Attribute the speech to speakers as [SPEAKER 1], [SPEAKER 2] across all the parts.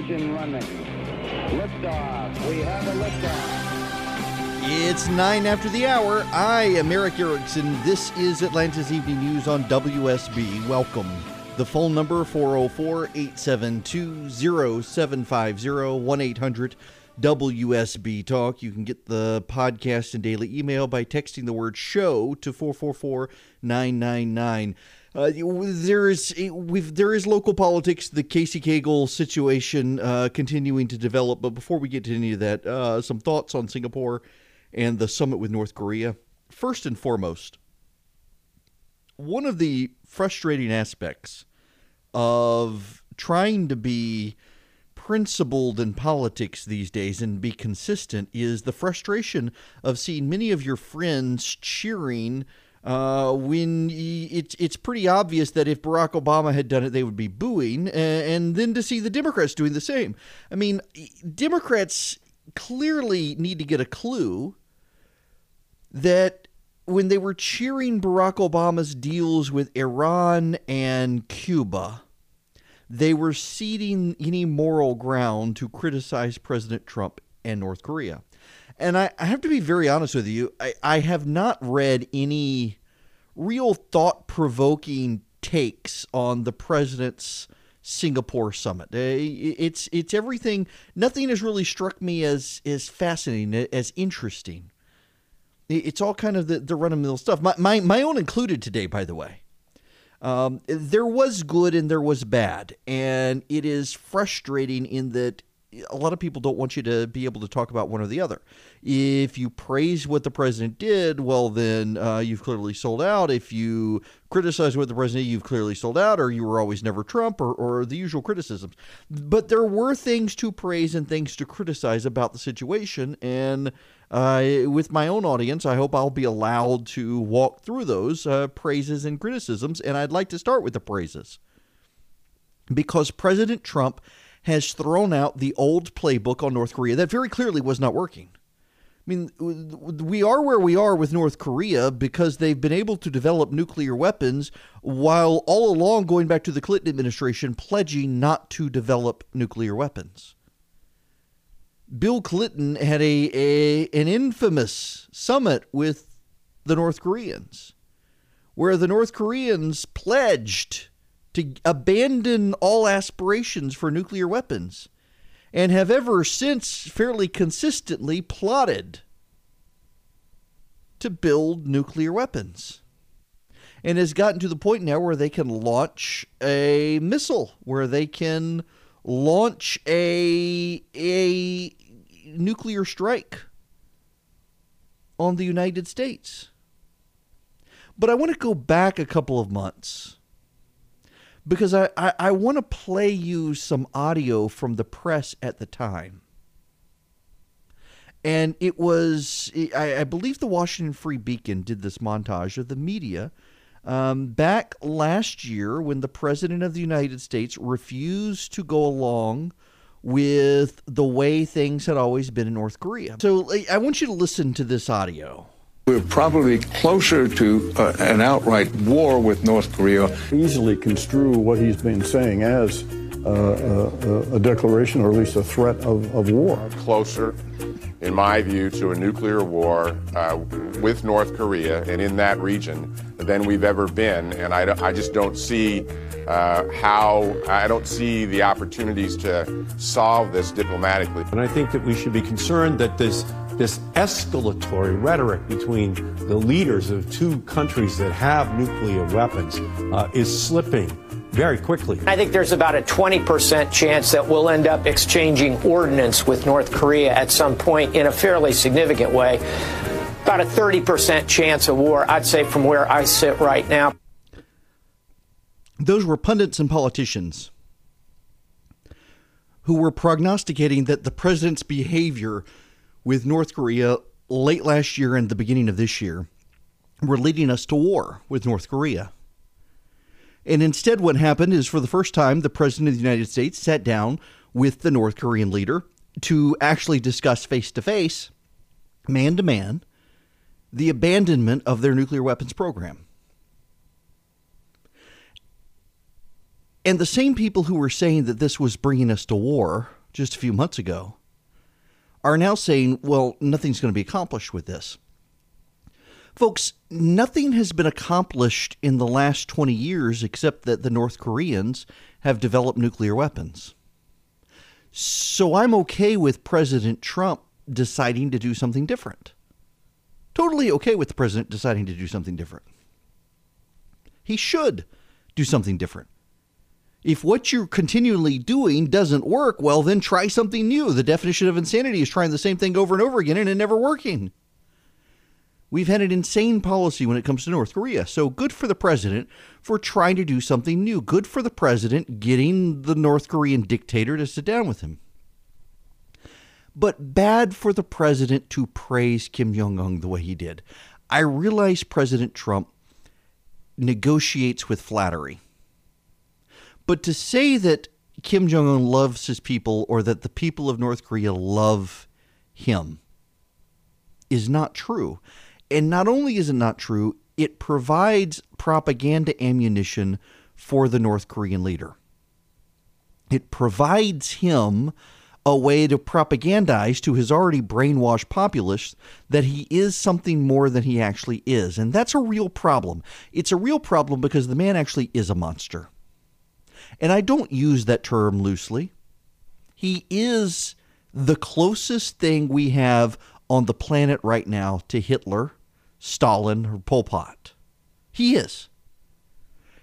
[SPEAKER 1] engine running. Liftoff. We have a liftoff.
[SPEAKER 2] It's nine after the hour. I am Erick Erickson. This is Atlanta's Evening News on WSB. Welcome. The phone number 404 872 0750 1 800 WSB Talk. You can get the podcast and daily email by texting the word show to 444 999. Uh, there is we've there is local politics, the Casey Cagle situation uh, continuing to develop. But before we get to any of that, uh, some thoughts on Singapore and the summit with North Korea. First and foremost, one of the frustrating aspects of trying to be principled in politics these days and be consistent is the frustration of seeing many of your friends cheering uh, when it's it's pretty obvious that if Barack Obama had done it, they would be booing, and then to see the Democrats doing the same. I mean, Democrats clearly need to get a clue that when they were cheering Barack Obama's deals with Iran and Cuba, they were ceding any moral ground to criticize President Trump and North Korea. And I, I have to be very honest with you, I, I have not read any real thought provoking takes on the president's Singapore summit. Uh, it's it's everything. Nothing has really struck me as as fascinating, as interesting. It's all kind of the, the run of the mill stuff. My, my my own included today, by the way. Um, there was good and there was bad, and it is frustrating in that a lot of people don't want you to be able to talk about one or the other. If you praise what the president did, well, then uh, you've clearly sold out. If you criticize what the president did, you've clearly sold out, or you were always never Trump, or, or the usual criticisms. But there were things to praise and things to criticize about the situation. And uh, with my own audience, I hope I'll be allowed to walk through those uh, praises and criticisms. And I'd like to start with the praises. Because President Trump has thrown out the old playbook on North Korea that very clearly was not working. I mean, we are where we are with North Korea because they've been able to develop nuclear weapons while all along going back to the Clinton administration pledging not to develop nuclear weapons. Bill Clinton had a, a an infamous summit with the North Koreans where the North Koreans pledged to abandon all aspirations for nuclear weapons and have ever since fairly consistently plotted to build nuclear weapons. And has gotten to the point now where they can launch a missile, where they can launch a, a nuclear strike on the United States. But I want to go back a couple of months because I, I, I want to play you some audio from the press at the time. And it was, I, I believe the Washington Free Beacon did this montage of the media um, back last year when the President of the United States refused to go along with the way things had always been in North Korea. So I want you to listen to this audio.
[SPEAKER 3] We're probably closer to uh, an outright war with North Korea.
[SPEAKER 4] Easily construe what he's been saying as uh, uh, a declaration or at least a threat of, of war.
[SPEAKER 5] Closer, in my view, to a nuclear war uh, with North Korea and in that region than we've ever been. And I, I just don't see uh, how, I don't see the opportunities to solve this diplomatically.
[SPEAKER 6] And I think that we should be concerned that this this escalatory rhetoric between the leaders of two countries that have nuclear weapons uh, is slipping very quickly.
[SPEAKER 7] I think there's about a 20% chance that we'll end up exchanging ordnance with North Korea at some point in a fairly significant way. About a 30% chance of war, I'd say, from where I sit right now.
[SPEAKER 2] Those were pundits and politicians who were prognosticating that the president's behavior with North Korea late last year and the beginning of this year were leading us to war with North Korea. And instead, what happened is for the first time, the President of the United States sat down with the North Korean leader to actually discuss face to face, man to man, the abandonment of their nuclear weapons program. And the same people who were saying that this was bringing us to war just a few months ago are now saying, well, nothing's going to be accomplished with this. Folks, nothing has been accomplished in the last 20 years except that the North Koreans have developed nuclear weapons. So I'm okay with President Trump deciding to do something different. Totally okay with the president deciding to do something different. He should do something different. If what you're continually doing doesn't work, well, then try something new. The definition of insanity is trying the same thing over and over again and it never working. We've had an insane policy when it comes to North Korea. So good for the president for trying to do something new. Good for the president getting the North Korean dictator to sit down with him. But bad for the president to praise Kim Jong un the way he did. I realize President Trump negotiates with flattery. But to say that Kim Jong un loves his people or that the people of North Korea love him is not true. And not only is it not true, it provides propaganda ammunition for the North Korean leader. It provides him a way to propagandize to his already brainwashed populace that he is something more than he actually is. And that's a real problem. It's a real problem because the man actually is a monster. And I don't use that term loosely. He is the closest thing we have on the planet right now to Hitler, Stalin, or Pol Pot. He is.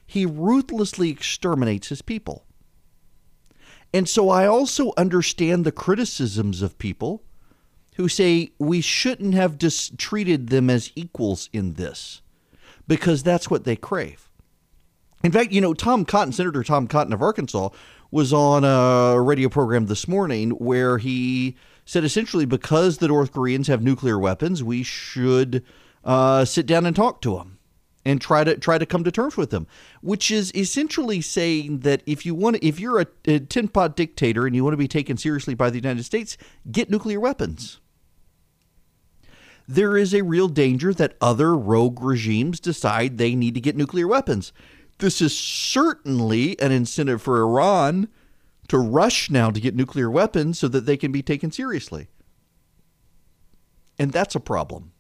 [SPEAKER 2] He ruthlessly exterminates his people. And so I also understand the criticisms of people who say we shouldn't have dis- treated them as equals in this because that's what they crave. In fact, you know, Tom Cotton, Senator Tom Cotton of Arkansas, was on a radio program this morning where he said essentially because the North Koreans have nuclear weapons, we should uh, sit down and talk to them and try to try to come to terms with them, which is essentially saying that if you want, if you're a, a tin pot dictator and you want to be taken seriously by the United States, get nuclear weapons. There is a real danger that other rogue regimes decide they need to get nuclear weapons. This is certainly an incentive for Iran to rush now to get nuclear weapons so that they can be taken seriously. And that's a problem.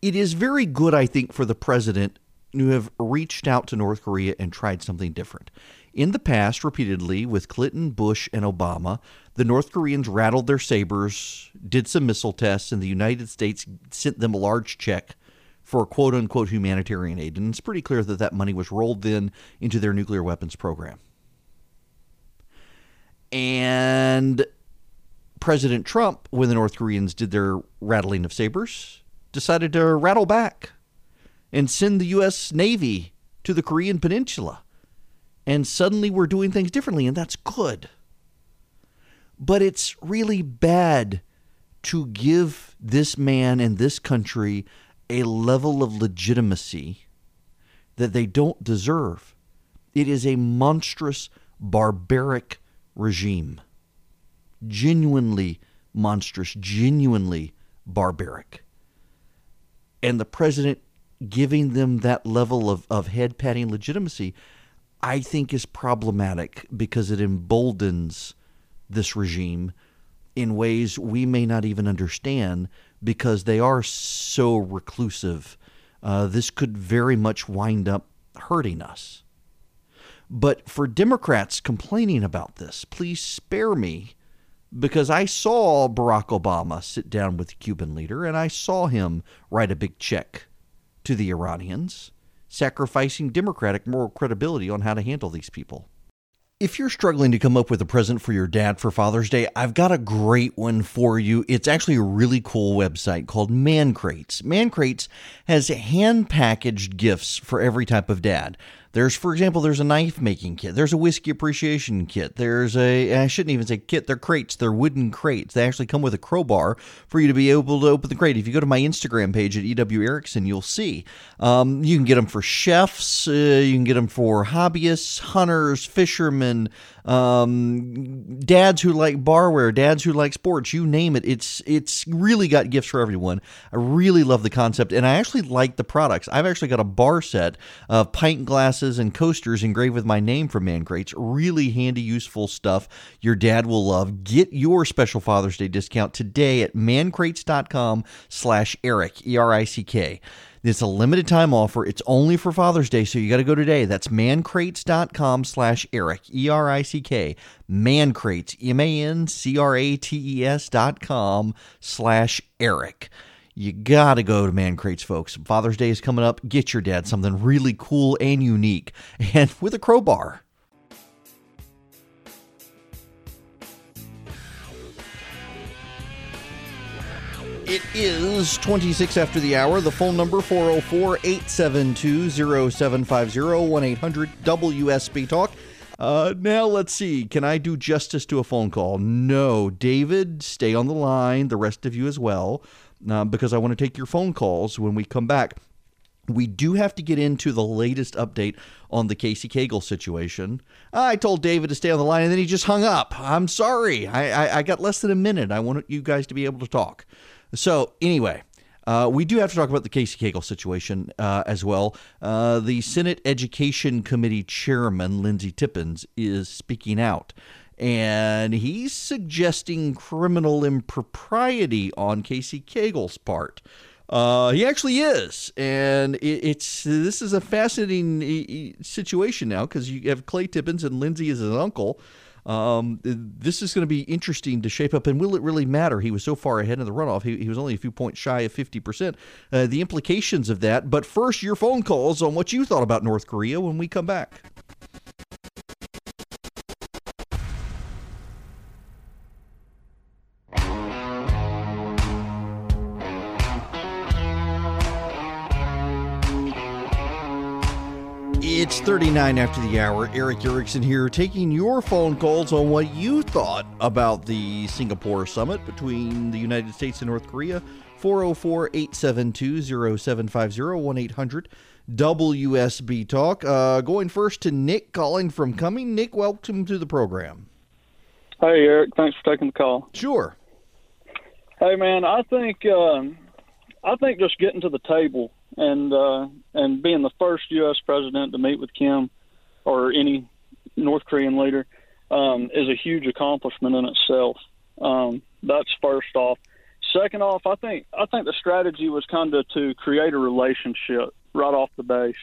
[SPEAKER 2] It is very good, I think, for the president to have reached out to North Korea and tried something different. In the past, repeatedly, with Clinton, Bush, and Obama, the North Koreans rattled their sabers, did some missile tests, and the United States sent them a large check for quote unquote humanitarian aid. And it's pretty clear that that money was rolled then into their nuclear weapons program. And President Trump, when the North Koreans did their rattling of sabers, decided to rattle back and send the U.S. Navy to the Korean Peninsula. And suddenly we're doing things differently, and that's good. But it's really bad to give this man and this country a level of legitimacy that they don't deserve. It is a monstrous, barbaric regime. Genuinely monstrous, genuinely barbaric. And the president giving them that level of, of head patting legitimacy, I think is problematic because it emboldens this regime in ways we may not even understand because they are so reclusive. Uh, this could very much wind up hurting us. But for Democrats complaining about this, please spare me because I saw Barack Obama sit down with the Cuban leader and I saw him write a big check to the Iranians, sacrificing Democratic moral credibility on how to handle these people. If you're struggling to come up with a present for your dad for Father's Day, I've got a great one for you. It's actually a really cool website called Man Crates. Man Crates has hand packaged gifts for every type of dad. There's, for example, there's a knife making kit. There's a whiskey appreciation kit. There's a, I shouldn't even say kit, they're crates. They're wooden crates. They actually come with a crowbar for you to be able to open the crate. If you go to my Instagram page at EW Erickson, you'll see. Um, you can get them for chefs, uh, you can get them for hobbyists, hunters, fishermen, um, dads who like barware, dads who like sports, you name it. It's it's really got gifts for everyone. I really love the concept, and I actually like the products. I've actually got a bar set of pint glasses and coasters engraved with my name from Man Crates. Really handy, useful stuff your dad will love. Get your special Father's Day discount today at mancrates.com slash Erick, E-R-I-C-K. It's a limited time offer. It's only for Father's Day, so you got to go today. That's mancrates.com slash Erick, E R I C K. Mancrates, M A N C R A T E S dot com slash Erick. You got to go to Man Crates, folks. Father's Day is coming up. Get your dad something really cool and unique, and with a crowbar. It is 26 after the hour. The phone number 404 872 0750 1 800 WSB Talk. Uh, now let's see. Can I do justice to a phone call? No. David, stay on the line. The rest of you as well, uh, because I want to take your phone calls when we come back. We do have to get into the latest update on the Casey Cagle situation. I told David to stay on the line, and then he just hung up. I'm sorry. I, I, I got less than a minute. I want you guys to be able to talk. So, anyway, uh, we do have to talk about the Casey Cagle situation uh, as well. Uh, the Senate Education Committee Chairman, Lindsey Tippins, is speaking out. And he's suggesting criminal impropriety on Casey Cagle's part. Uh, he actually is, and it, it's this is a fascinating situation now because you have Clay Tippins and Lindsey is his uncle. Um, this is going to be interesting to shape up. And will it really matter? He was so far ahead in the runoff. He, he was only a few points shy of 50%. Uh, the implications of that. But first, your phone calls on what you thought about North Korea when we come back. 39 after the hour. Erick Erickson here, taking your phone calls on what you thought about the Singapore summit between the United States and North Korea. 404 872 0750 1 800 WSB Talk. Uh, going first to Nick calling from Cumming. Nick, welcome to the program.
[SPEAKER 8] Hey, Erick. Thanks for taking the call.
[SPEAKER 2] Sure.
[SPEAKER 8] Hey, man, I think um, I think just getting to the table and uh, and being the first U.S. president to meet with Kim or any North Korean leader um, is a huge accomplishment in itself. Um, that's first off. Second off, I think I think the strategy was kind of to create a relationship right off the base,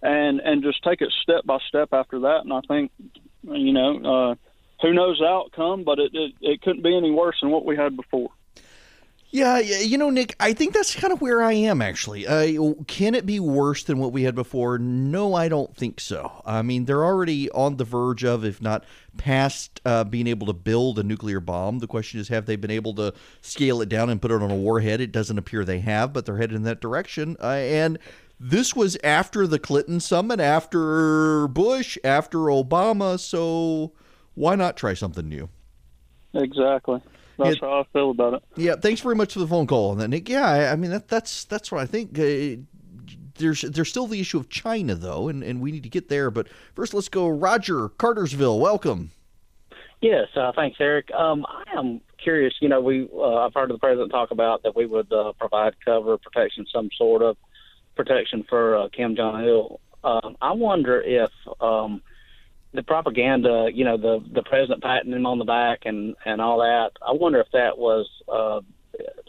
[SPEAKER 8] and and just take it step by step after that. And I think, you know, uh, who knows the outcome, but it, it it couldn't be any worse than what we had before.
[SPEAKER 2] Yeah, you know, Nick, I think that's kind of where I am actually. Uh, can it be worse than what we had before? No, I don't think so. I mean, they're already on the verge of, if not past, uh, being able to build a nuclear bomb. The question is, have they been able to scale it down and put it on a warhead? It doesn't appear they have, but they're headed in that direction. Uh, and this was after the Clinton summit, after Bush, after Obama. So why not try something new?
[SPEAKER 8] Exactly. That's yeah, how I feel about it.
[SPEAKER 2] Yeah, thanks very much for the phone call on that, Nick. Yeah, I, I mean that that's that's what I think. Uh, there's there's still the issue of China though, and, and we need to get there. But first, let's go. Roger Cartersville, welcome.
[SPEAKER 9] Yes, uh, thanks, Erick. Um, I am curious. You know, we uh, I've heard the president talk about that we would uh, provide cover, protection, some sort of protection for uh, Kim Jong Il. Um, I wonder if um, the propaganda, you know, the the president patting him on the back and and all that. I wonder if that was uh,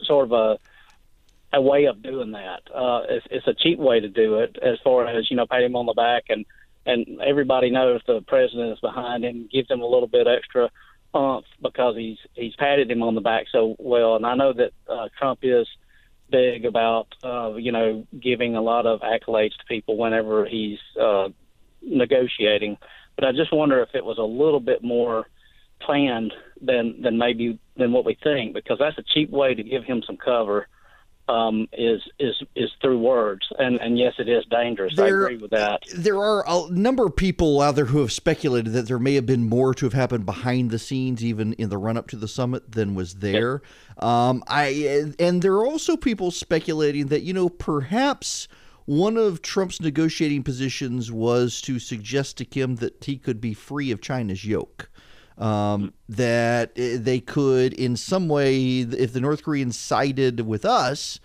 [SPEAKER 9] sort of a a way of doing that. Uh, it's, it's a cheap way to do it, as far as you know, pat him on the back and and everybody knows the president is behind him, gives him a little bit extra umph because he's he's patted him on the back so well. And I know that uh, Trump is big about uh, you know giving a lot of accolades to people whenever he's uh, negotiating. But I just wonder if it was a little bit more planned than than maybe than what we think, because that's a cheap way to give him some cover. Um, is is is through words, and and yes, it is dangerous. There, I agree with that.
[SPEAKER 2] There are a number of people out there who have speculated that there may have been more to have happened behind the scenes, even in the run up to the summit, than was there. Yep. Um, I and there are also people speculating that you know perhaps one of Trump's negotiating positions was to suggest to Kim that he could be free of China's yoke. Um, mm. that eh, they could, in some way, if the North Koreans sided with us,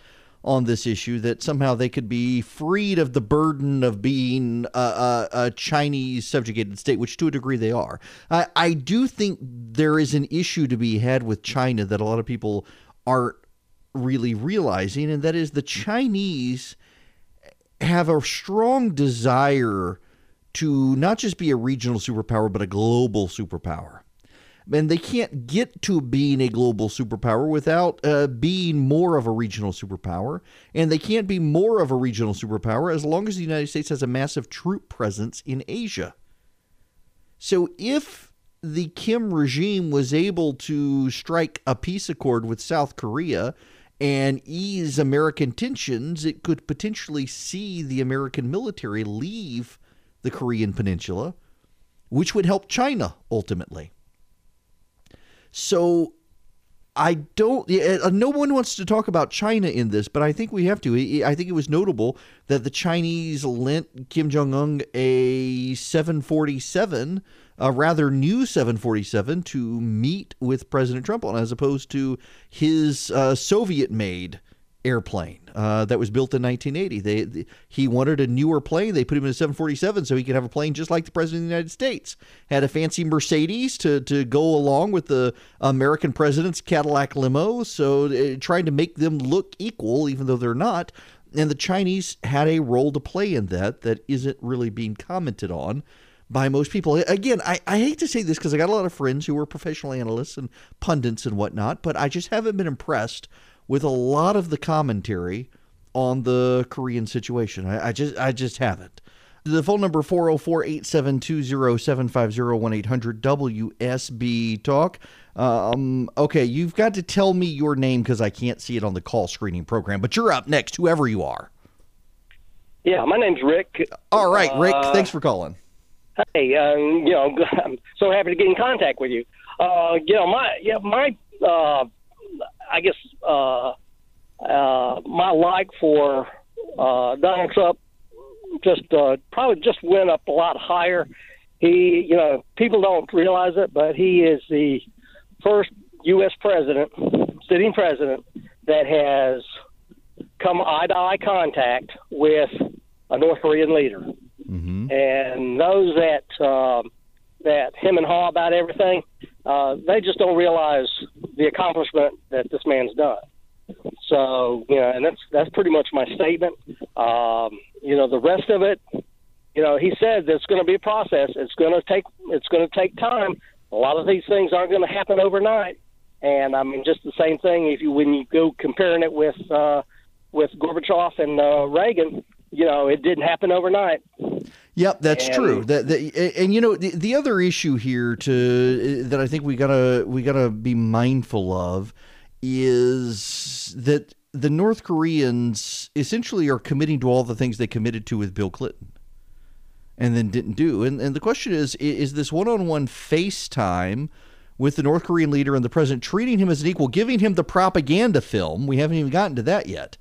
[SPEAKER 2] on this issue that somehow they could be freed of the burden of being a, a, a Chinese subjugated state, which to a degree they are. I, I do think there is an issue to be had with China that a lot of people aren't really realizing, and that is the mm. Chinese have a strong desire to not just be a regional superpower, but a global superpower. And they can't get to being a global superpower without uh, being more of a regional superpower. And they can't be more of a regional superpower as long as the United States has a massive troop presence in Asia. So if the Kim regime was able to strike a peace accord with South Korea and ease American tensions, it could potentially see the American military leave the Korean Peninsula, which would help China ultimately. So I don't. Uh, no one wants to talk about China in this, but I think we have to. I think it was notable that the Chinese lent Kim Jong Un a 747 a rather new 747 to meet with President Trump on, as opposed to his uh, Soviet made airplane uh, that was built in 1980. They, he wanted a newer plane. They put him in a 747 so he could have a plane just like the president of the United States. Had a fancy Mercedes to to go along with the American president's Cadillac limo. So uh, trying to make them look equal, even though they're not. And the Chinese had a role to play in that that isn't really being commented on by most people. Again, I, I hate to say this because I got a lot of friends who are professional analysts and pundits and whatnot, but I just haven't been impressed with a lot of the commentary on the Korean situation. I, I just I just haven't. The phone number 404-872-750-1800 WSB Talk. Um, okay, you've got to tell me your name because I can't see it on the call screening program, but you're up next, whoever you are.
[SPEAKER 10] Yeah, my name's Rick.
[SPEAKER 2] All right, Rick, uh, thanks for calling.
[SPEAKER 10] Hey, uh, you know, I'm so happy to get in contact with you. Uh, you know, my yeah, my uh, I guess uh, uh, my like for uh, Donald Trump just uh, probably just went up a lot higher. He, you know, people don't realize it, but he is the first U.S. president, sitting president, that has come eye to eye contact with a North Korean leader. And those that uh, that him and haw about everything, uh, they just don't realize the accomplishment that this man's done. So you know, and that's that's pretty much my statement. Um, you know, the rest of it, you know, he said it's going to be a process. It's going to take it's going to take time. A lot of these things aren't going to happen overnight. And I mean, just the same thing if you when you go comparing it with uh, with Gorbachev and uh, Reagan, you know, it didn't happen overnight.
[SPEAKER 2] Yep, that's and, true. That, that, and you know the, the other issue here to uh, that I think we gotta we gotta be mindful of is that the North Koreans essentially are committing to all the things they committed to with Bill Clinton and then didn't do. And and the question is is this one-on-one FaceTime with the North Korean leader and the president treating him as an equal, giving him the propaganda film. We haven't even gotten to that yet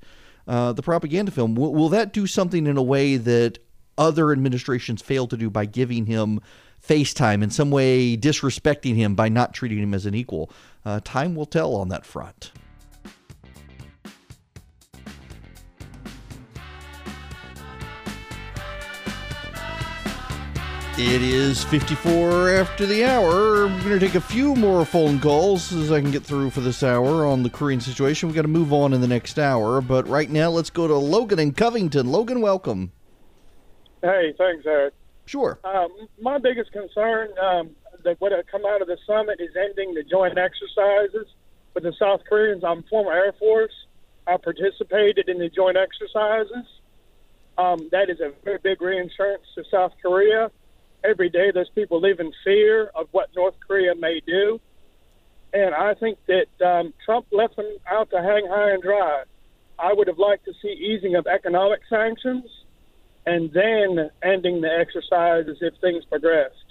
[SPEAKER 2] uh, the propaganda film. Will, will that do something in a way that other administrations failed to do by giving him FaceTime in some way, disrespecting him by not treating him as an equal? Uh, time will tell on that front. It is 54 after the hour. We're going to take a few more phone calls as I can get through for this hour on the Korean situation. We've got to move on in the next hour, but right now let's go to Logan in Covington. Logan, welcome.
[SPEAKER 11] Hey, thanks, Erick.
[SPEAKER 2] Sure.
[SPEAKER 11] Um, my biggest concern um, that would have come out of the summit is ending the joint exercises with the South Koreans. I'm former Air Force. I participated in the joint exercises. Um, that is a very big reinsurance to South Korea every day those people live in fear of what North Korea may do. And I think that um, Trump left them out to hang high and dry. I would have liked to see easing of economic sanctions and then ending the exercises if things progressed.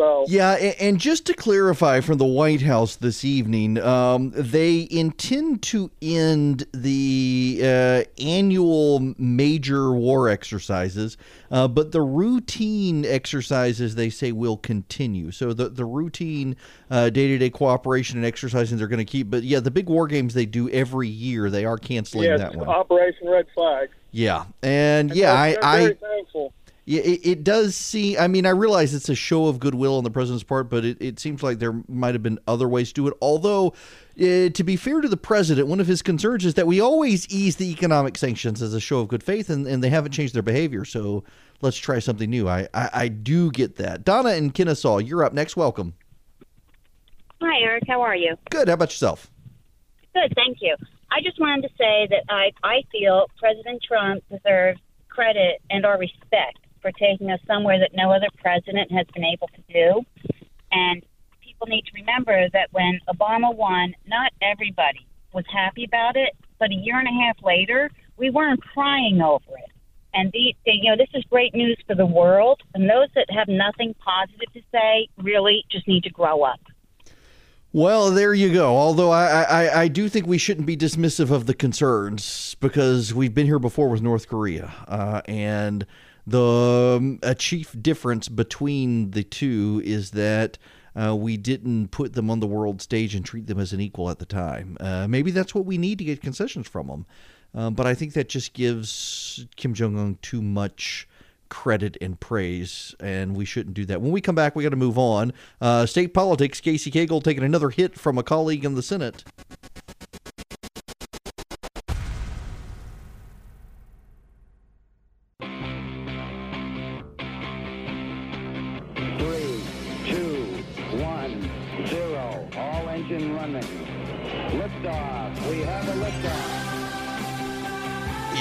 [SPEAKER 11] So
[SPEAKER 2] Yeah, and just to clarify from the White House this evening, um, they intend to end the uh, annual major war exercises, uh, but the routine exercises they say will continue. So the the routine day to day cooperation and exercising they're going to keep, but yeah, the big war games they do every year they are canceling
[SPEAKER 11] yes,
[SPEAKER 2] that one.
[SPEAKER 11] Operation Red Flag.
[SPEAKER 2] Yeah, and,
[SPEAKER 11] And
[SPEAKER 2] yeah, I, I
[SPEAKER 11] very thankful.
[SPEAKER 2] Yeah, it, it does seem. I mean, I realize it's a show of goodwill on the president's part, but it, it seems like there might have been other ways to do it. Although, uh, to be fair to the president, one of his concerns is that we always ease the economic sanctions as a show of good faith, and, and they haven't changed their behavior. So let's try something new. I, I, I do get that. Donna and Kennesaw, you're up next. Welcome.
[SPEAKER 12] Hi, Erick. How are you?
[SPEAKER 2] Good. How about yourself?
[SPEAKER 12] Good, thank you. I just wanted to say that I, I feel President Trump deserves credit and our respect for taking us somewhere that no other president has been able to do. And people need to remember that when Obama won, not everybody was happy about it, but a year and a half later, we weren't crying over it. And the, the, you know, this is great news for the world. And those that have nothing positive to say really just need to grow up.
[SPEAKER 2] Well, there you go. Although I, I, I do think we shouldn't be dismissive of the concerns because we've been here before with North Korea, uh, and the um, a chief difference between the two is that uh, we didn't put them on the world stage and treat them as an equal at the time. Uh, maybe that's what we need to get concessions from them, um, but I think that just gives Kim Jong Un too much credit and praise, and we shouldn't do that. When we come back, we got to move on. Uh, state politics, Casey Cagle taking another hit from a colleague in the Senate.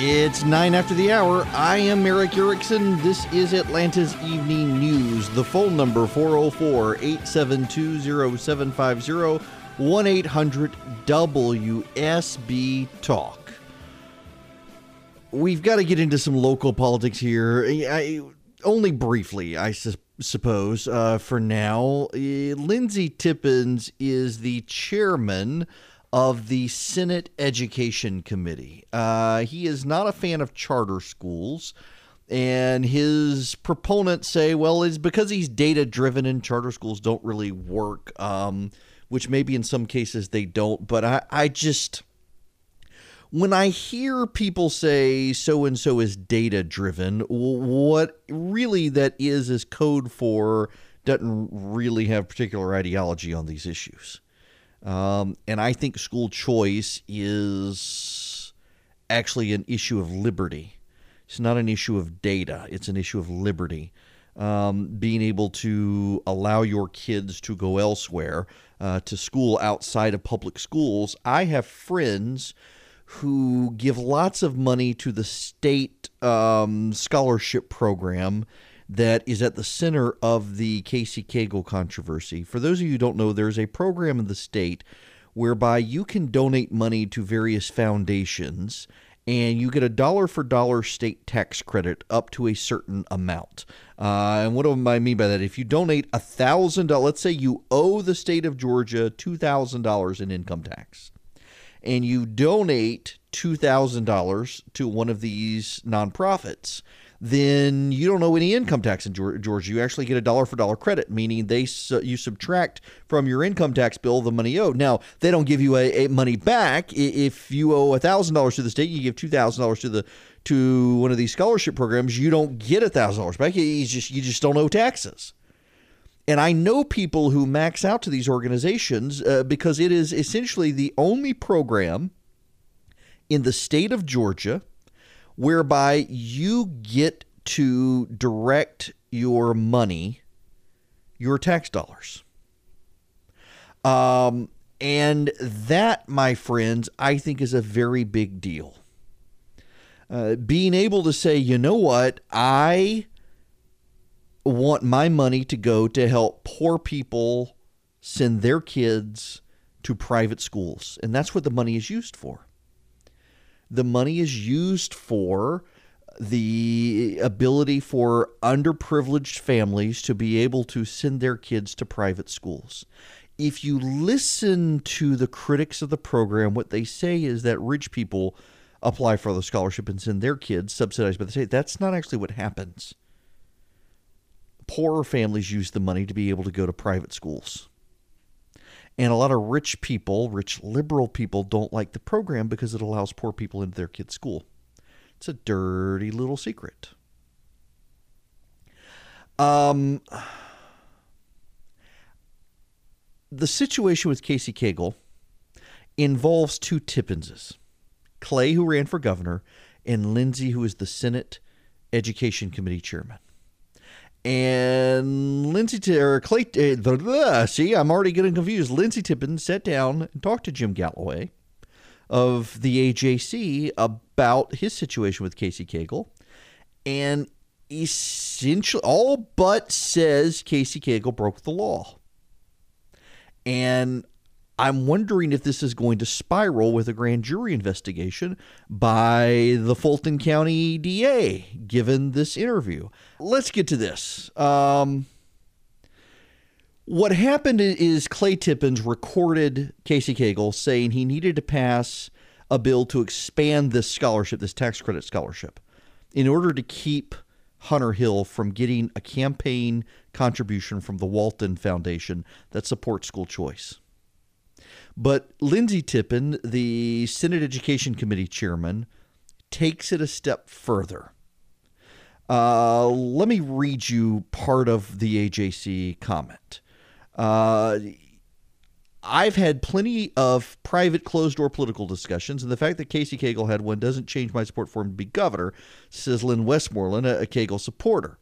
[SPEAKER 2] It's nine after the hour. I am Erick Erickson. This is Atlanta's Evening News. The phone number 404 872 0750 1 800 WSB Talk. We've got to get into some local politics here. I, only briefly, I su- suppose, uh, for now. Uh, Lindsey Tippins is the chairman of the Senate Education Committee. Uh, he is not a fan of charter schools. And his proponents say, well, it's because he's data driven and charter schools don't really work, um, which maybe in some cases they don't. But I, I just, when I hear people say so and so is data driven, what really that is is code for doesn't really have particular ideology on these issues. Um, and I think school choice is actually an issue of liberty. It's not an issue of data, it's an issue of liberty. Um, being able to allow your kids to go elsewhere, uh, to school outside of public schools. I have friends who give lots of money to the state um, scholarship program that is at the center of the Casey Cagle controversy. For those of you who don't know, there's a program in the state whereby you can donate money to various foundations and you get a dollar for dollar state tax credit up to a certain amount. Uh, and what do I mean by that? If you donate a thousand dollars, let's say you owe the state of Georgia two thousand dollars in income tax, and you donate two thousand dollars to one of these nonprofits, then you don't owe any income tax in Georgia. You actually get a dollar for dollar credit, meaning they you subtract from your income tax bill the money owed. Now they don't give you a, a money back if you owe thousand dollars to the state. You give two thousand dollars to the to one of these scholarship programs. You don't get thousand dollars back. You just you just don't owe taxes. And I know people who max out to these organizations uh, because it is essentially the only program in the state of Georgia whereby you get to direct your money, your tax dollars. Um, and that, my friends, I think is a very big deal. Uh, being able to say, you know what, I want my money to go to help poor people send their kids to private schools. And that's what the money is used for the money is used for the ability for underprivileged families to be able to send their kids to private schools. If you listen to the critics of the program, what they say is that rich people apply for the scholarship and send their kids subsidized by the state. That's not actually what happens. Poorer families use the money to be able to go to private schools. And a lot of rich people, rich liberal people, don't like the program because it allows poor people into their kids' school. It's a dirty little secret. Um, the situation with Casey Cagle involves two Tippinses Clay, who ran for governor, and Lindsey, who is the Senate Education Committee chairman. And Lindsey or Clay, uh, see, I'm already getting confused. Lindsey Tippins sat down and talked to Jim Galloway of the AJC about his situation with Casey Cagle and essentially all but says Casey Cagle broke the law. And I'm wondering if this is going to spiral with a grand jury investigation by the Fulton County DA, given this interview. Let's get to this. Um, what happened is Clay Tippins recorded Casey Cagle saying he needed to pass a bill to expand this scholarship, this tax credit scholarship, in order to keep Hunter Hill from getting a campaign contribution from the Walton Foundation that supports school choice. But Lindsey Tippin, the Senate Education Committee chairman, takes it a step further. Uh, let me read you part of the AJC comment. Uh, I've had plenty of private closed door political discussions, and the fact that Casey Cagle had one doesn't change my support for him to be governor, says Lynn Westmoreland, a, a Cagle supporter,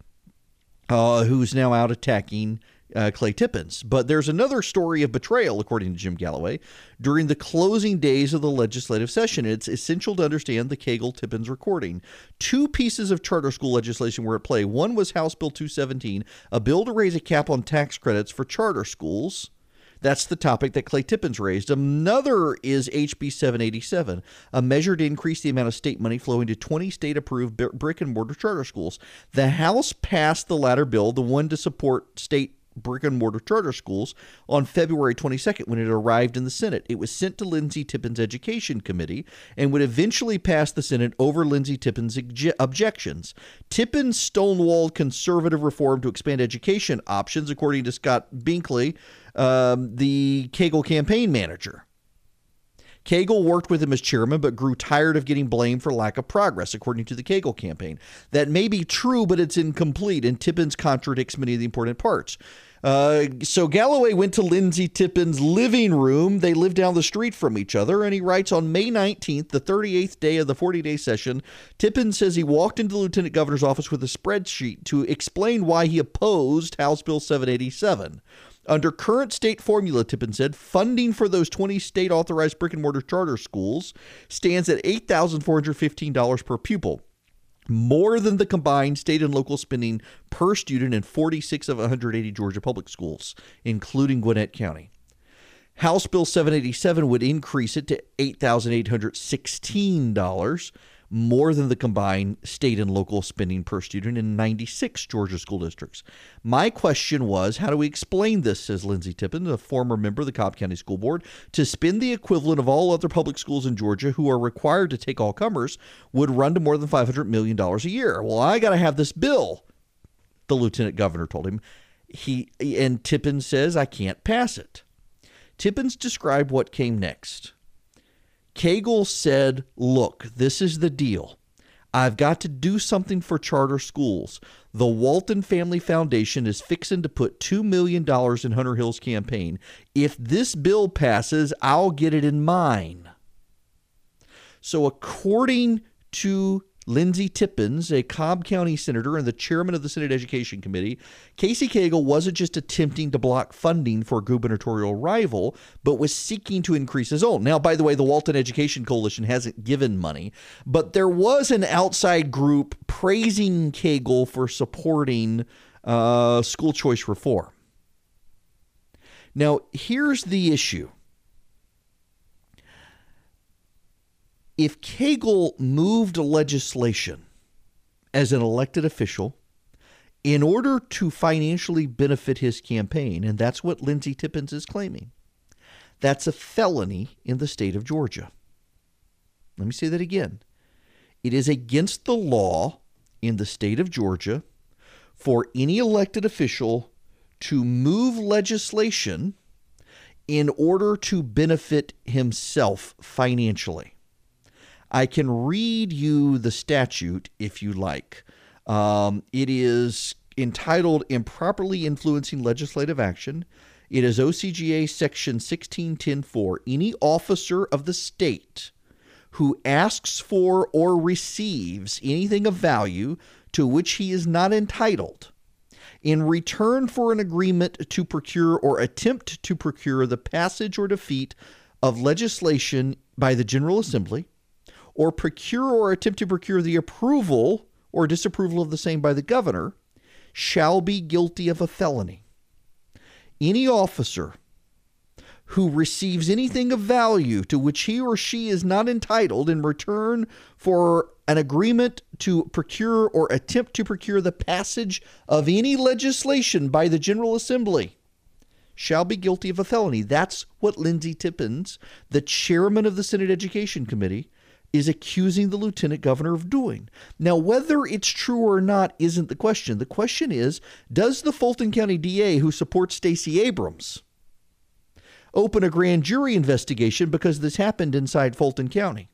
[SPEAKER 2] uh, who's now out attacking uh, Clay Tippins. But there's another story of betrayal, according to Jim Galloway, during the closing days of the legislative session. It's essential to understand the Cagle Tippins recording. Two pieces of charter school legislation were at play. One was House Bill 217, a bill to raise a cap on tax credits for charter schools. That's the topic that Clay Tippins raised. Another is HB 787, a measure to increase the amount of state money flowing to 20 state approved brick and mortar charter schools. The House passed the latter bill, the one to support state brick and mortar charter schools on February 22nd when it arrived in the Senate. It was sent to Lindsey Tippins' Education Committee and would eventually pass the Senate over Lindsey Tippins' objections. Tippins stonewalled conservative reform to expand education options, according to Scott Binkley, um, the Cagle campaign manager. Cagle worked with him as chairman, but grew tired of getting blamed for lack of progress, according to the Cagle campaign. That may be true, but it's incomplete, and Tippins contradicts many of the important parts. Uh, so Galloway went to Lindsey Tippins' living room. They live down the street from each other, and he writes on May 19th, the 38th day of the 40 day session, Tippin says he walked into the lieutenant governor's office with a spreadsheet to explain why he opposed House Bill 787. Under current state formula, Tippin said, funding for those 20 state authorized brick and mortar charter schools stands at $8,415 per pupil more than the combined state and local spending per student in 46 of 180 Georgia public schools, including Gwinnett County. House Bill 787 would increase it to $8,816, more than the combined state and local spending per student in 96 Georgia school districts. My question was how do we explain this, says Lindsey Tippin, a former member of the Cobb County School Board, to spend the equivalent of all other public schools in Georgia who are required to take all comers would run to more than $500 million a year. Well, I got to have this bill, the lieutenant governor told him. He and Tippin says I can't pass it. Tippins described what came next. Cagle said, Look, this is the deal. I've got to do something for charter schools. The Walton Family Foundation is fixing to put $2 million in Hunter Hill's campaign. If this bill passes, I'll get it in mine. So, according to Lindsey Tippins, a Cobb County senator and the chairman of the Senate Education Committee, Casey Cagle wasn't just attempting to block funding for a gubernatorial rival, but was seeking to increase his own. Now, by the way, the Walton Education Coalition hasn't given money, but there was an outside group praising Cagle for supporting uh, school choice reform. Now, here's the issue if Cagle moved legislation as an elected official in order to financially benefit his campaign, and that's what Lindsey Tippins is claiming. That's a felony in the state of Georgia. Let me say that again. It is against the law in the state of Georgia for any elected official to move legislation in order to benefit himself financially. I can read you the statute if you like. Um, it is entitled Improperly Influencing Legislative Action. It is OCGA Section 1610.4. Any officer of the state who asks for or receives anything of value to which he is not entitled in return for an agreement to procure or attempt to procure the passage or defeat of legislation by the General Assembly, or procure or attempt to procure the approval or disapproval of the same by the governor, shall be guilty of a felony. Any officer who receives anything of value to which he or she is not entitled in return for an agreement to procure or attempt to procure the passage of any legislation by the General Assembly shall be guilty of a felony. That's what Lindsey Tippins, the chairman of the Senate Education Committee, is accusing the lieutenant governor of doing. Now, whether it's true or not isn't the question. The question is Does the Fulton County DA who supports Stacey Abrams open a grand jury investigation because this happened inside Fulton County?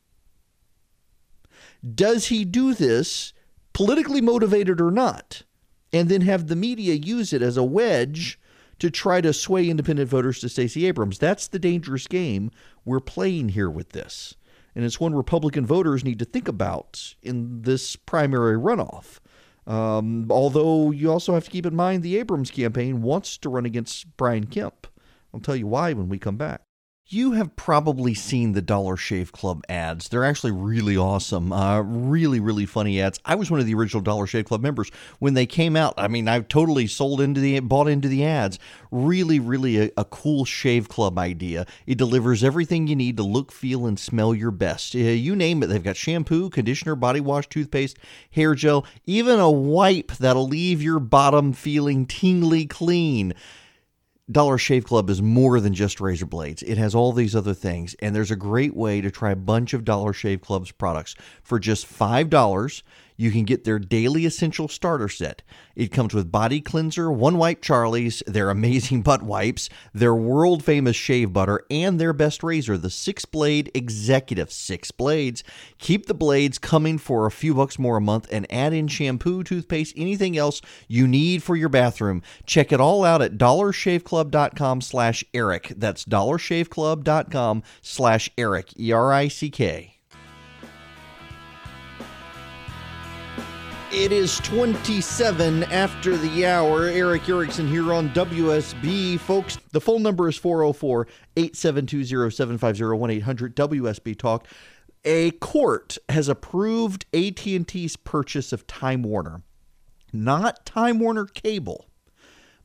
[SPEAKER 2] Does he do this politically motivated or not? And then have the media use it as a wedge to try to sway independent voters to Stacey Abrams. That's the dangerous game we're playing here with this. And it's one Republican voters need to think about in this primary runoff. Um, although you also have to keep in mind the Abrams campaign wants to run against Brian Kemp. I'll tell you why when we come back. You have probably seen the Dollar Shave Club ads. They're actually really awesome. Uh, really, really funny ads. I was one of the original Dollar Shave Club members when they came out. I mean, I've totally sold into the, bought into the ads. Really, really a, a cool shave club idea. It delivers everything you need to look, feel, and smell your best. Uh, you name it. They've got shampoo, conditioner, body wash, toothpaste, hair gel, even a wipe that'll leave your bottom feeling tingly clean. Dollar Shave Club is more than just razor blades. It has all these other things, and there's a great way to try a bunch of Dollar Shave Club's products for just $5 you can get their daily essential starter set. It comes with body cleanser, one wipe Charlie's, their amazing butt wipes, their world famous shave butter, and their best razor, the six blade executive. Six blades. Keep the blades coming for a few bucks more a month and add in shampoo, toothpaste, anything else you need for your bathroom. Check it all out at dollarshaveclub.com slash Erick. That's dollarshaveclub.com slash Erick, E R I C K. It is 27 after the hour. Erick Erickson here on WSB. Folks, the phone number is 404 872 0750 800 WSB Talk. A court has approved AT&T's purchase of Time Warner. Not Time Warner Cable,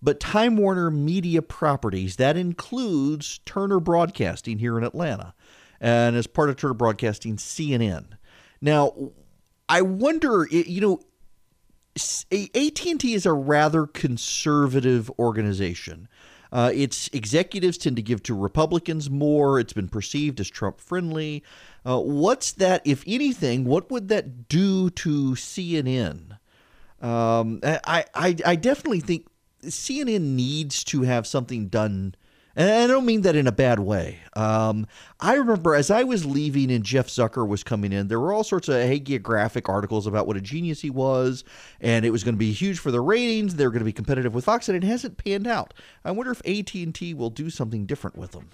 [SPEAKER 2] but Time Warner Media Properties. That includes Turner Broadcasting here in Atlanta. And as part of Turner Broadcasting, CNN. Now, I wonder, you know, AT&T is a rather conservative organization. Uh, its executives tend to give to Republicans more. It's been perceived as Trump friendly. Uh, what's that, if anything, what would that do to CNN? Um, I, I, I definitely think CNN needs to have something done and I don't mean that in a bad way. Um, I remember as I was leaving and Jeff Zucker was coming in, there were all sorts of hagiographic articles about what a genius he was, and it was going to be huge for the ratings. They were going to be competitive with Fox, and it hasn't panned out. I wonder if AT and T will do something different with them.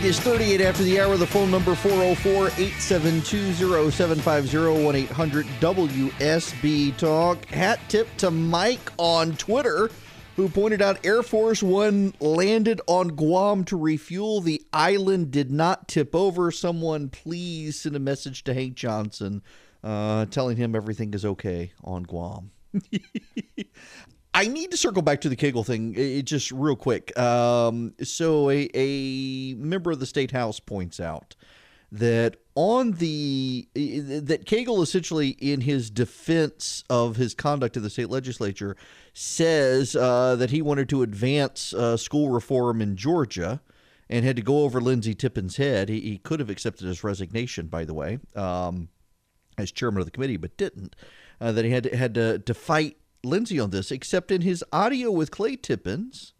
[SPEAKER 2] It is 38 after the hour. The phone number 404 872 0750 1 800 WSB Talk. Hat tip to Mike on Twitter, who pointed out Air Force One landed on Guam to refuel. The island did not tip over. Someone please send a message to Hank Johnson uh, telling him everything is okay on Guam. I need to circle back to the Cagle thing it, just real quick. Um, so, a, a member of the state house points out that on the that Cagle essentially in his defense of his conduct in the state legislature says uh, that he wanted to advance uh, school reform in Georgia and had to go over Lindsey Tippins' head. He, he could have accepted his resignation, by the way, um, as chairman of the committee, but didn't. Uh, that he had to, had to, to fight Lindsey on this, except in his audio with Clay Tippins,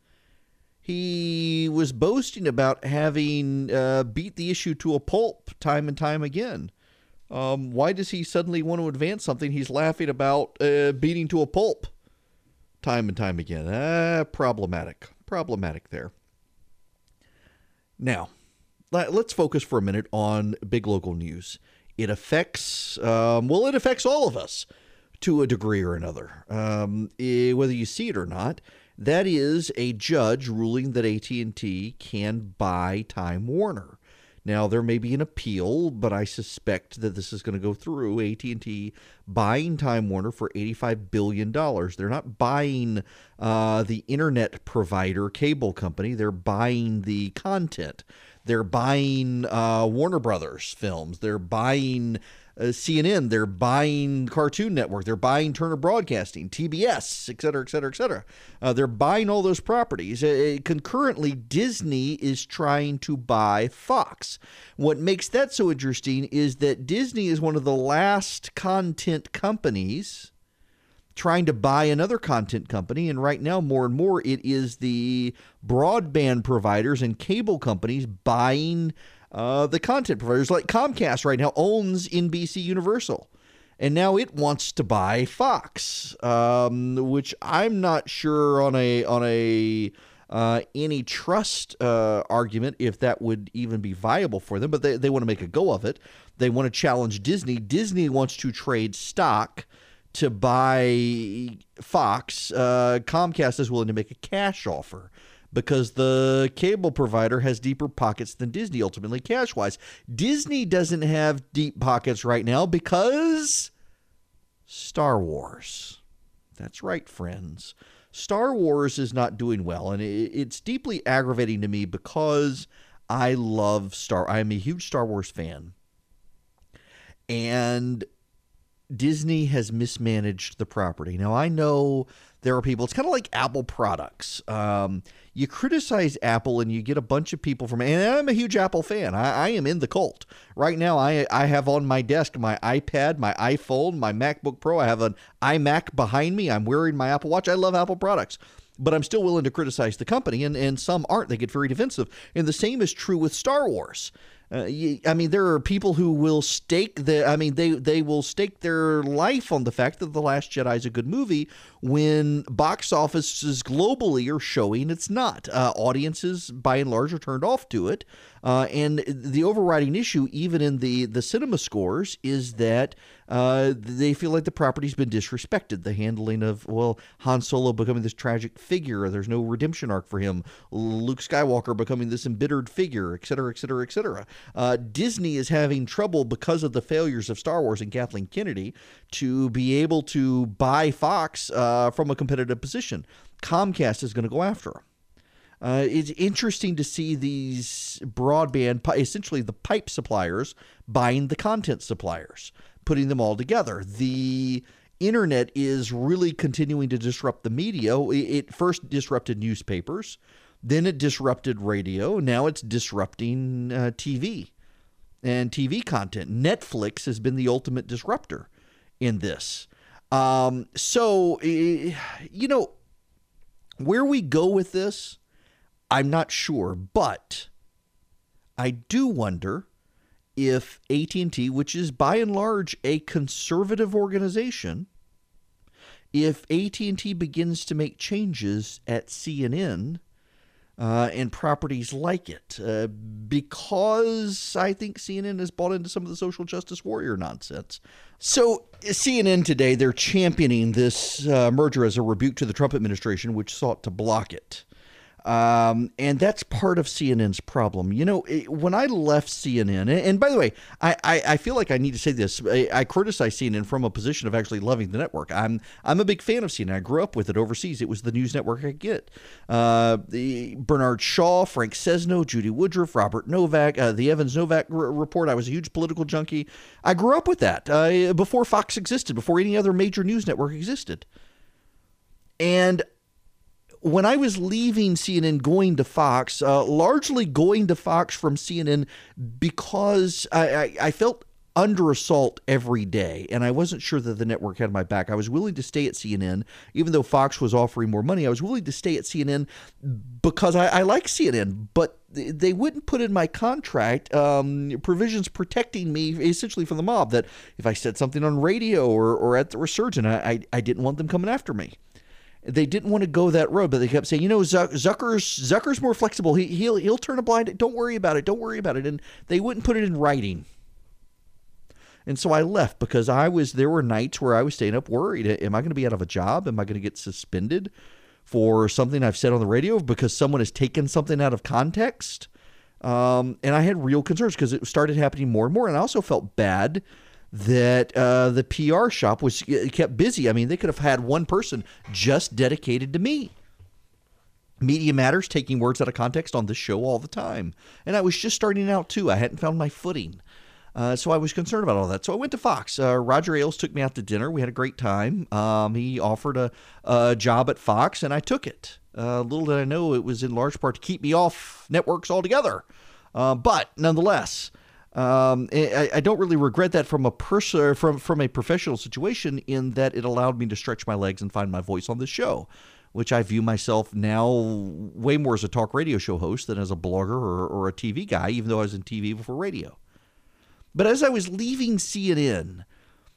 [SPEAKER 2] he was boasting about having uh, beat the issue to a pulp time and time again. Um, why does he suddenly want to advance something he's laughing about uh, beating to a pulp time and time again? Uh, problematic. Problematic there. Now, let's focus for a minute on big local news. It affects, um, well, it affects all of us to a degree or another, um, eh, whether you see it or not. That is a judge ruling that AT&T can buy Time Warner. Now there may be an appeal, but I suspect that this is going to go through. AT&T buying Time Warner for 85 billion dollars. They're not buying uh, the internet provider cable company. They're buying the content. They're buying uh, Warner Brothers films. They're buying uh, CNN, they're buying Cartoon Network, they're buying Turner Broadcasting, TBS, et cetera, et cetera, et cetera. Uh, they're buying all those properties. Uh, concurrently, Disney is trying to buy Fox. What makes that so interesting is that Disney is one of the last content companies trying to buy another content company. And right now, more and more, it is the broadband providers and cable companies buying uh, the content providers like Comcast right now owns NBC Universal. And now it wants to buy Fox, um, which I'm not sure on a on a uh, antitrust uh, argument if that would even be viable for them. But they, they want to make a go of it. They want to challenge Disney. Disney wants to trade stock to buy Fox. Uh, Comcast is willing to make a cash offer because the cable provider has deeper pockets than Disney, ultimately, cash wise. Disney doesn't have deep pockets right now because Star Wars. That's right, friends. Star Wars is not doing well, and it's deeply aggravating to me because I love Star. I am a huge Star Wars fan, and Disney has mismanaged the property. Now I know there are people. It's kind of like Apple products. Um, you criticize Apple and you get a bunch of people from. And I'm a huge Apple fan. I, I, am in the cult right now. I I have on my desk my iPad, my iPhone, my MacBook Pro. I have an iMac behind me. I'm wearing my Apple Watch. I love Apple products. But I'm still willing to criticize the company, and, and some aren't. They get very defensive. And the same is true with Star Wars. Uh, I mean, there are people who will stake the. I mean, they they will stake their life on the fact that the Last Jedi is a good movie when box offices globally are showing it's not. Uh, audiences, by and large, are turned off to it. Uh, and the overriding issue, even in the, the cinema scores, is that uh, they feel like the property's been disrespected. The handling of, well, Han Solo becoming this tragic figure, there's no redemption arc for him. Luke Skywalker becoming this embittered figure, et cetera, et cetera, et cetera. Uh, Disney is having trouble because of the failures of Star Wars and Kathleen Kennedy to be able to buy Fox uh, from a competitive position. Comcast is going to go after them. Uh, it's interesting to see these broadband, essentially the pipe suppliers, buying the content suppliers, putting them all together. The internet is really continuing to disrupt the media. It first disrupted newspapers, then it disrupted radio. Now it's disrupting uh, TV and TV content. Netflix has been the ultimate disruptor in this. Um, so, you know, where we go with this I'm not sure, but I do wonder if AT&T, which is by and large a conservative organization, if AT&T begins to make changes at CNN uh, and properties like it, uh, because I think CNN has bought into some of the social justice warrior nonsense. So CNN today, they're championing this uh, merger as a rebuke to the Trump administration, which sought to block it. Um, and that's part of CNN's problem. You know, it, when I left CNN, and, by the way, I, I, I, feel like I need to say this. I, I, criticize CNN from a position of actually loving the network. I'm I'm a big fan of CNN. I grew up with it overseas. It was the news network I get. Uh, the Bernard Shaw, Frank Sesno, Judy Woodruff, Robert Novak, uh, the Evans Novak r- report. I was a huge political junkie. I grew up with that uh, before Fox existed, before any other major news network existed. And when I was leaving CNN, going to Fox, uh, largely going to Fox from CNN because I, I, I, felt under assault every day, and I wasn't sure that the network had my back. I was willing to stay at CNN, even though Fox was offering more money. I was willing to stay at CNN because I, I like CNN, but they wouldn't put in my contract um, provisions protecting me essentially from the mob. That if I said something on radio or, or at the Resurgent, I, I, I didn't want them coming after me they didn't want to go that road, but they kept saying, you know, Zucker's Zucker's more flexible. He, he'll he'll turn a blind. Don't worry about it. Don't worry about it. And they wouldn't put it in writing. And so I left because I was there were nights where I was staying up worried. Am I going to be out of a job? Am I going to get suspended for something I've said on the radio because someone has taken something out of context? Um, and I had real concerns because it started happening more and more. And I also felt bad that uh, the PR shop was uh, kept busy. I mean, they could have had one person just dedicated to me. Media Matters taking words out of context on this show all the time. And I was just starting out too. I hadn't found my footing. Uh, so I was concerned about all that. So I went to Fox. Uh, Roger Ailes took me out to dinner. We had a great time. Um, he offered a, a, job at Fox, and I took it. Uh, little did I know it was in large part to keep me off networks altogether. Uh, but nonetheless, um, I, I, don't really regret that from a person from from a professional situation in that it allowed me to stretch my legs and find my voice on the show, which I view myself now way more as a talk radio show host than as a blogger or, or a TV guy, even though I was in TV before radio. But as I was leaving CNN,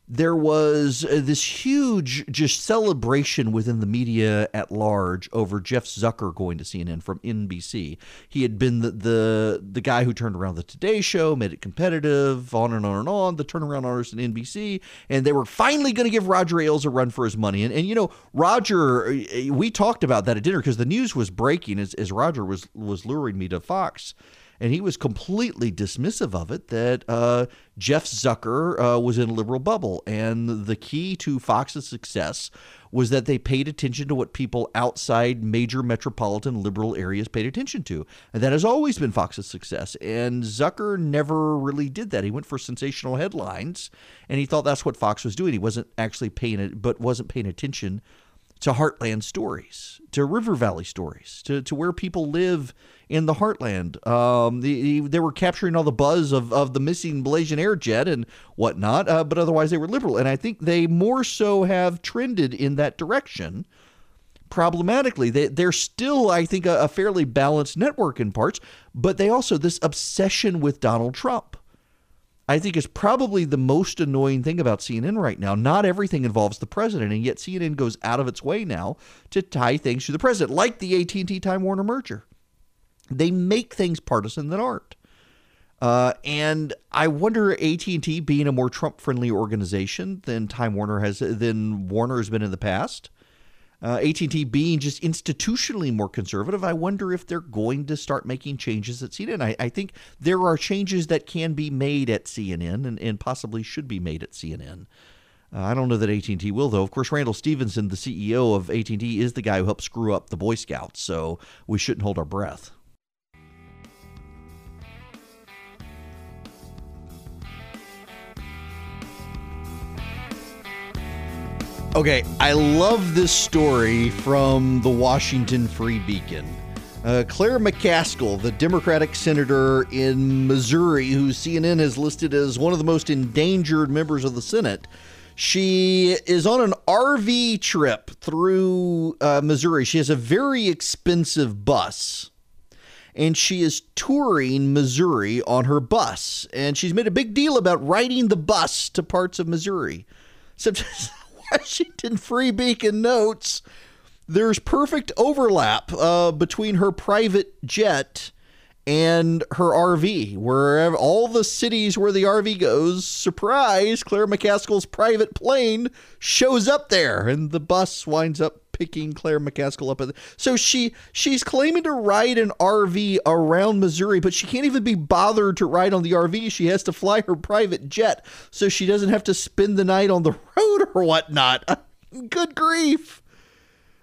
[SPEAKER 2] there was uh, this huge just celebration within the media at large over Jeff Zucker going to CNN from NBC. He had been the the, the guy who turned around the Today Show, made it competitive, on and on and on. The turnaround artist in NBC, and they were finally going to give Roger Ailes a run for his money. And, and you know, Roger, uh, we talked about that at dinner because the news was breaking as, as Roger was was luring me to Fox and he was completely dismissive of it that uh, Jeff Zucker uh, was in a liberal bubble. And the key to Fox's success was that they paid attention to what people outside major metropolitan liberal areas paid attention to. And that has always been Fox's success. And Zucker never really did that. He went for sensational headlines and he thought that's what Fox was doing. He wasn't actually paying it, but wasn't paying attention to heartland stories, to river valley stories, to, to where people live in the heartland. Um, the, they were capturing all the buzz of, of the missing Malaysian Airjet and whatnot, uh, but otherwise they were liberal. And I think they more so have trended in that direction. Problematically, they, they're still, I think, a, a fairly balanced network in parts, but they also, this obsession with Donald Trump. I think is probably the most annoying thing about CNN right now. Not everything involves the president, and yet CNN goes out of its way now to tie things to the president, like the AT&T Time Warner merger. They make things partisan that aren't. Uh, and I wonder, AT and T being a more Trump-friendly organization than Time Warner has, than Warner has been in the past, uh, AT&T being just institutionally more conservative, I wonder if they're going to start making changes at CNN. I, I think there are changes that can be made at CNN and, and possibly should be made at CNN. Uh, I don't know that AT&T will, though. Of course, Randall Stephenson, the CEO of AT&T, is the guy who helped screw up the Boy Scouts, so we shouldn't hold our breath. Okay, I love this story from the Washington Free Beacon. Uh, Claire McCaskill, the Democratic senator in Missouri, who CNN has listed as one of the most endangered members of the Senate, she is on an RV trip through uh, Missouri. She has a very expensive bus. And she is touring Missouri on her bus. And she's made a big deal about riding the bus to parts of Missouri. So Washington Free Beacon notes there's perfect overlap uh, between her private jet and her RV. Wherever all the cities where the RV goes, surprise, Claire McCaskill's private plane shows up there, and the bus winds up picking Claire McCaskill up. At the, so she she's claiming to ride an RV around Missouri, but she can't even be bothered to ride on the RV. She has to fly her private jet, so she doesn't have to spend the night on the road or whatnot. Good grief!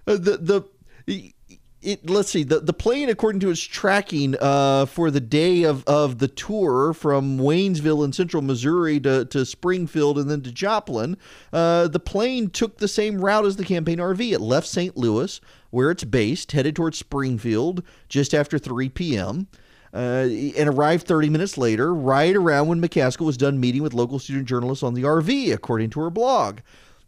[SPEAKER 2] Uh, the the it, let's see the, the plane according to its tracking uh, for the day of, of the tour from waynesville in central missouri to, to springfield and then to joplin uh, the plane took the same route as the campaign rv it left st louis where it's based headed towards springfield just after 3 p.m uh, and arrived 30 minutes later right around when mccaskill was done meeting with local student journalists on the rv according to her blog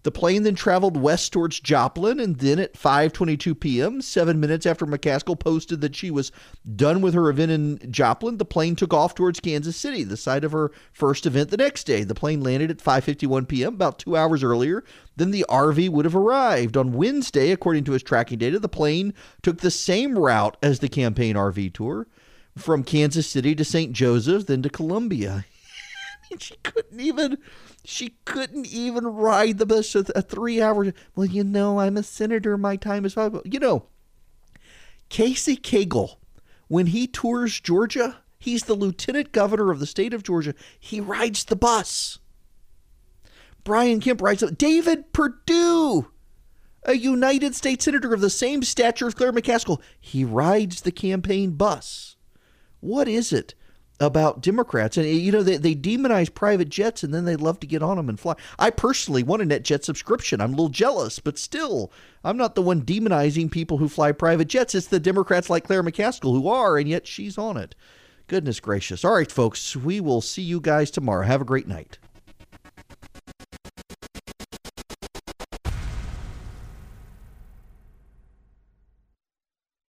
[SPEAKER 2] the plane then traveled west towards Joplin, and then at 5:22 p.m., seven minutes after McCaskill posted that she was done with her event in Joplin, the plane took off towards Kansas City, the site of her first event the next day. The plane landed at 5:51 p.m., about two hours earlier than the RV would have arrived. On Wednesday, according to his tracking data, the plane took the same route as the campaign RV tour, from Kansas City to St. Joseph, then to Columbia. she couldn't even she couldn't even ride the bus a, three hour. Well, you know, I'm a senator. My time is valuable. You know, Casey Cagle, when he tours Georgia, he's the lieutenant governor of the state of Georgia. He rides the bus. Brian Kemp rides. David Perdue, a United States senator of the same stature as Claire McCaskill, he rides the campaign bus. What is it about Democrats. And, you know, they, they demonize private jets and then they love to get on them and fly. I personally want a NetJet subscription. I'm a little jealous, but still, I'm not the one demonizing people who fly private jets. It's the Democrats like Claire McCaskill who are, and yet she's on it. Goodness gracious. All right, folks, we will see you guys tomorrow. Have a great night.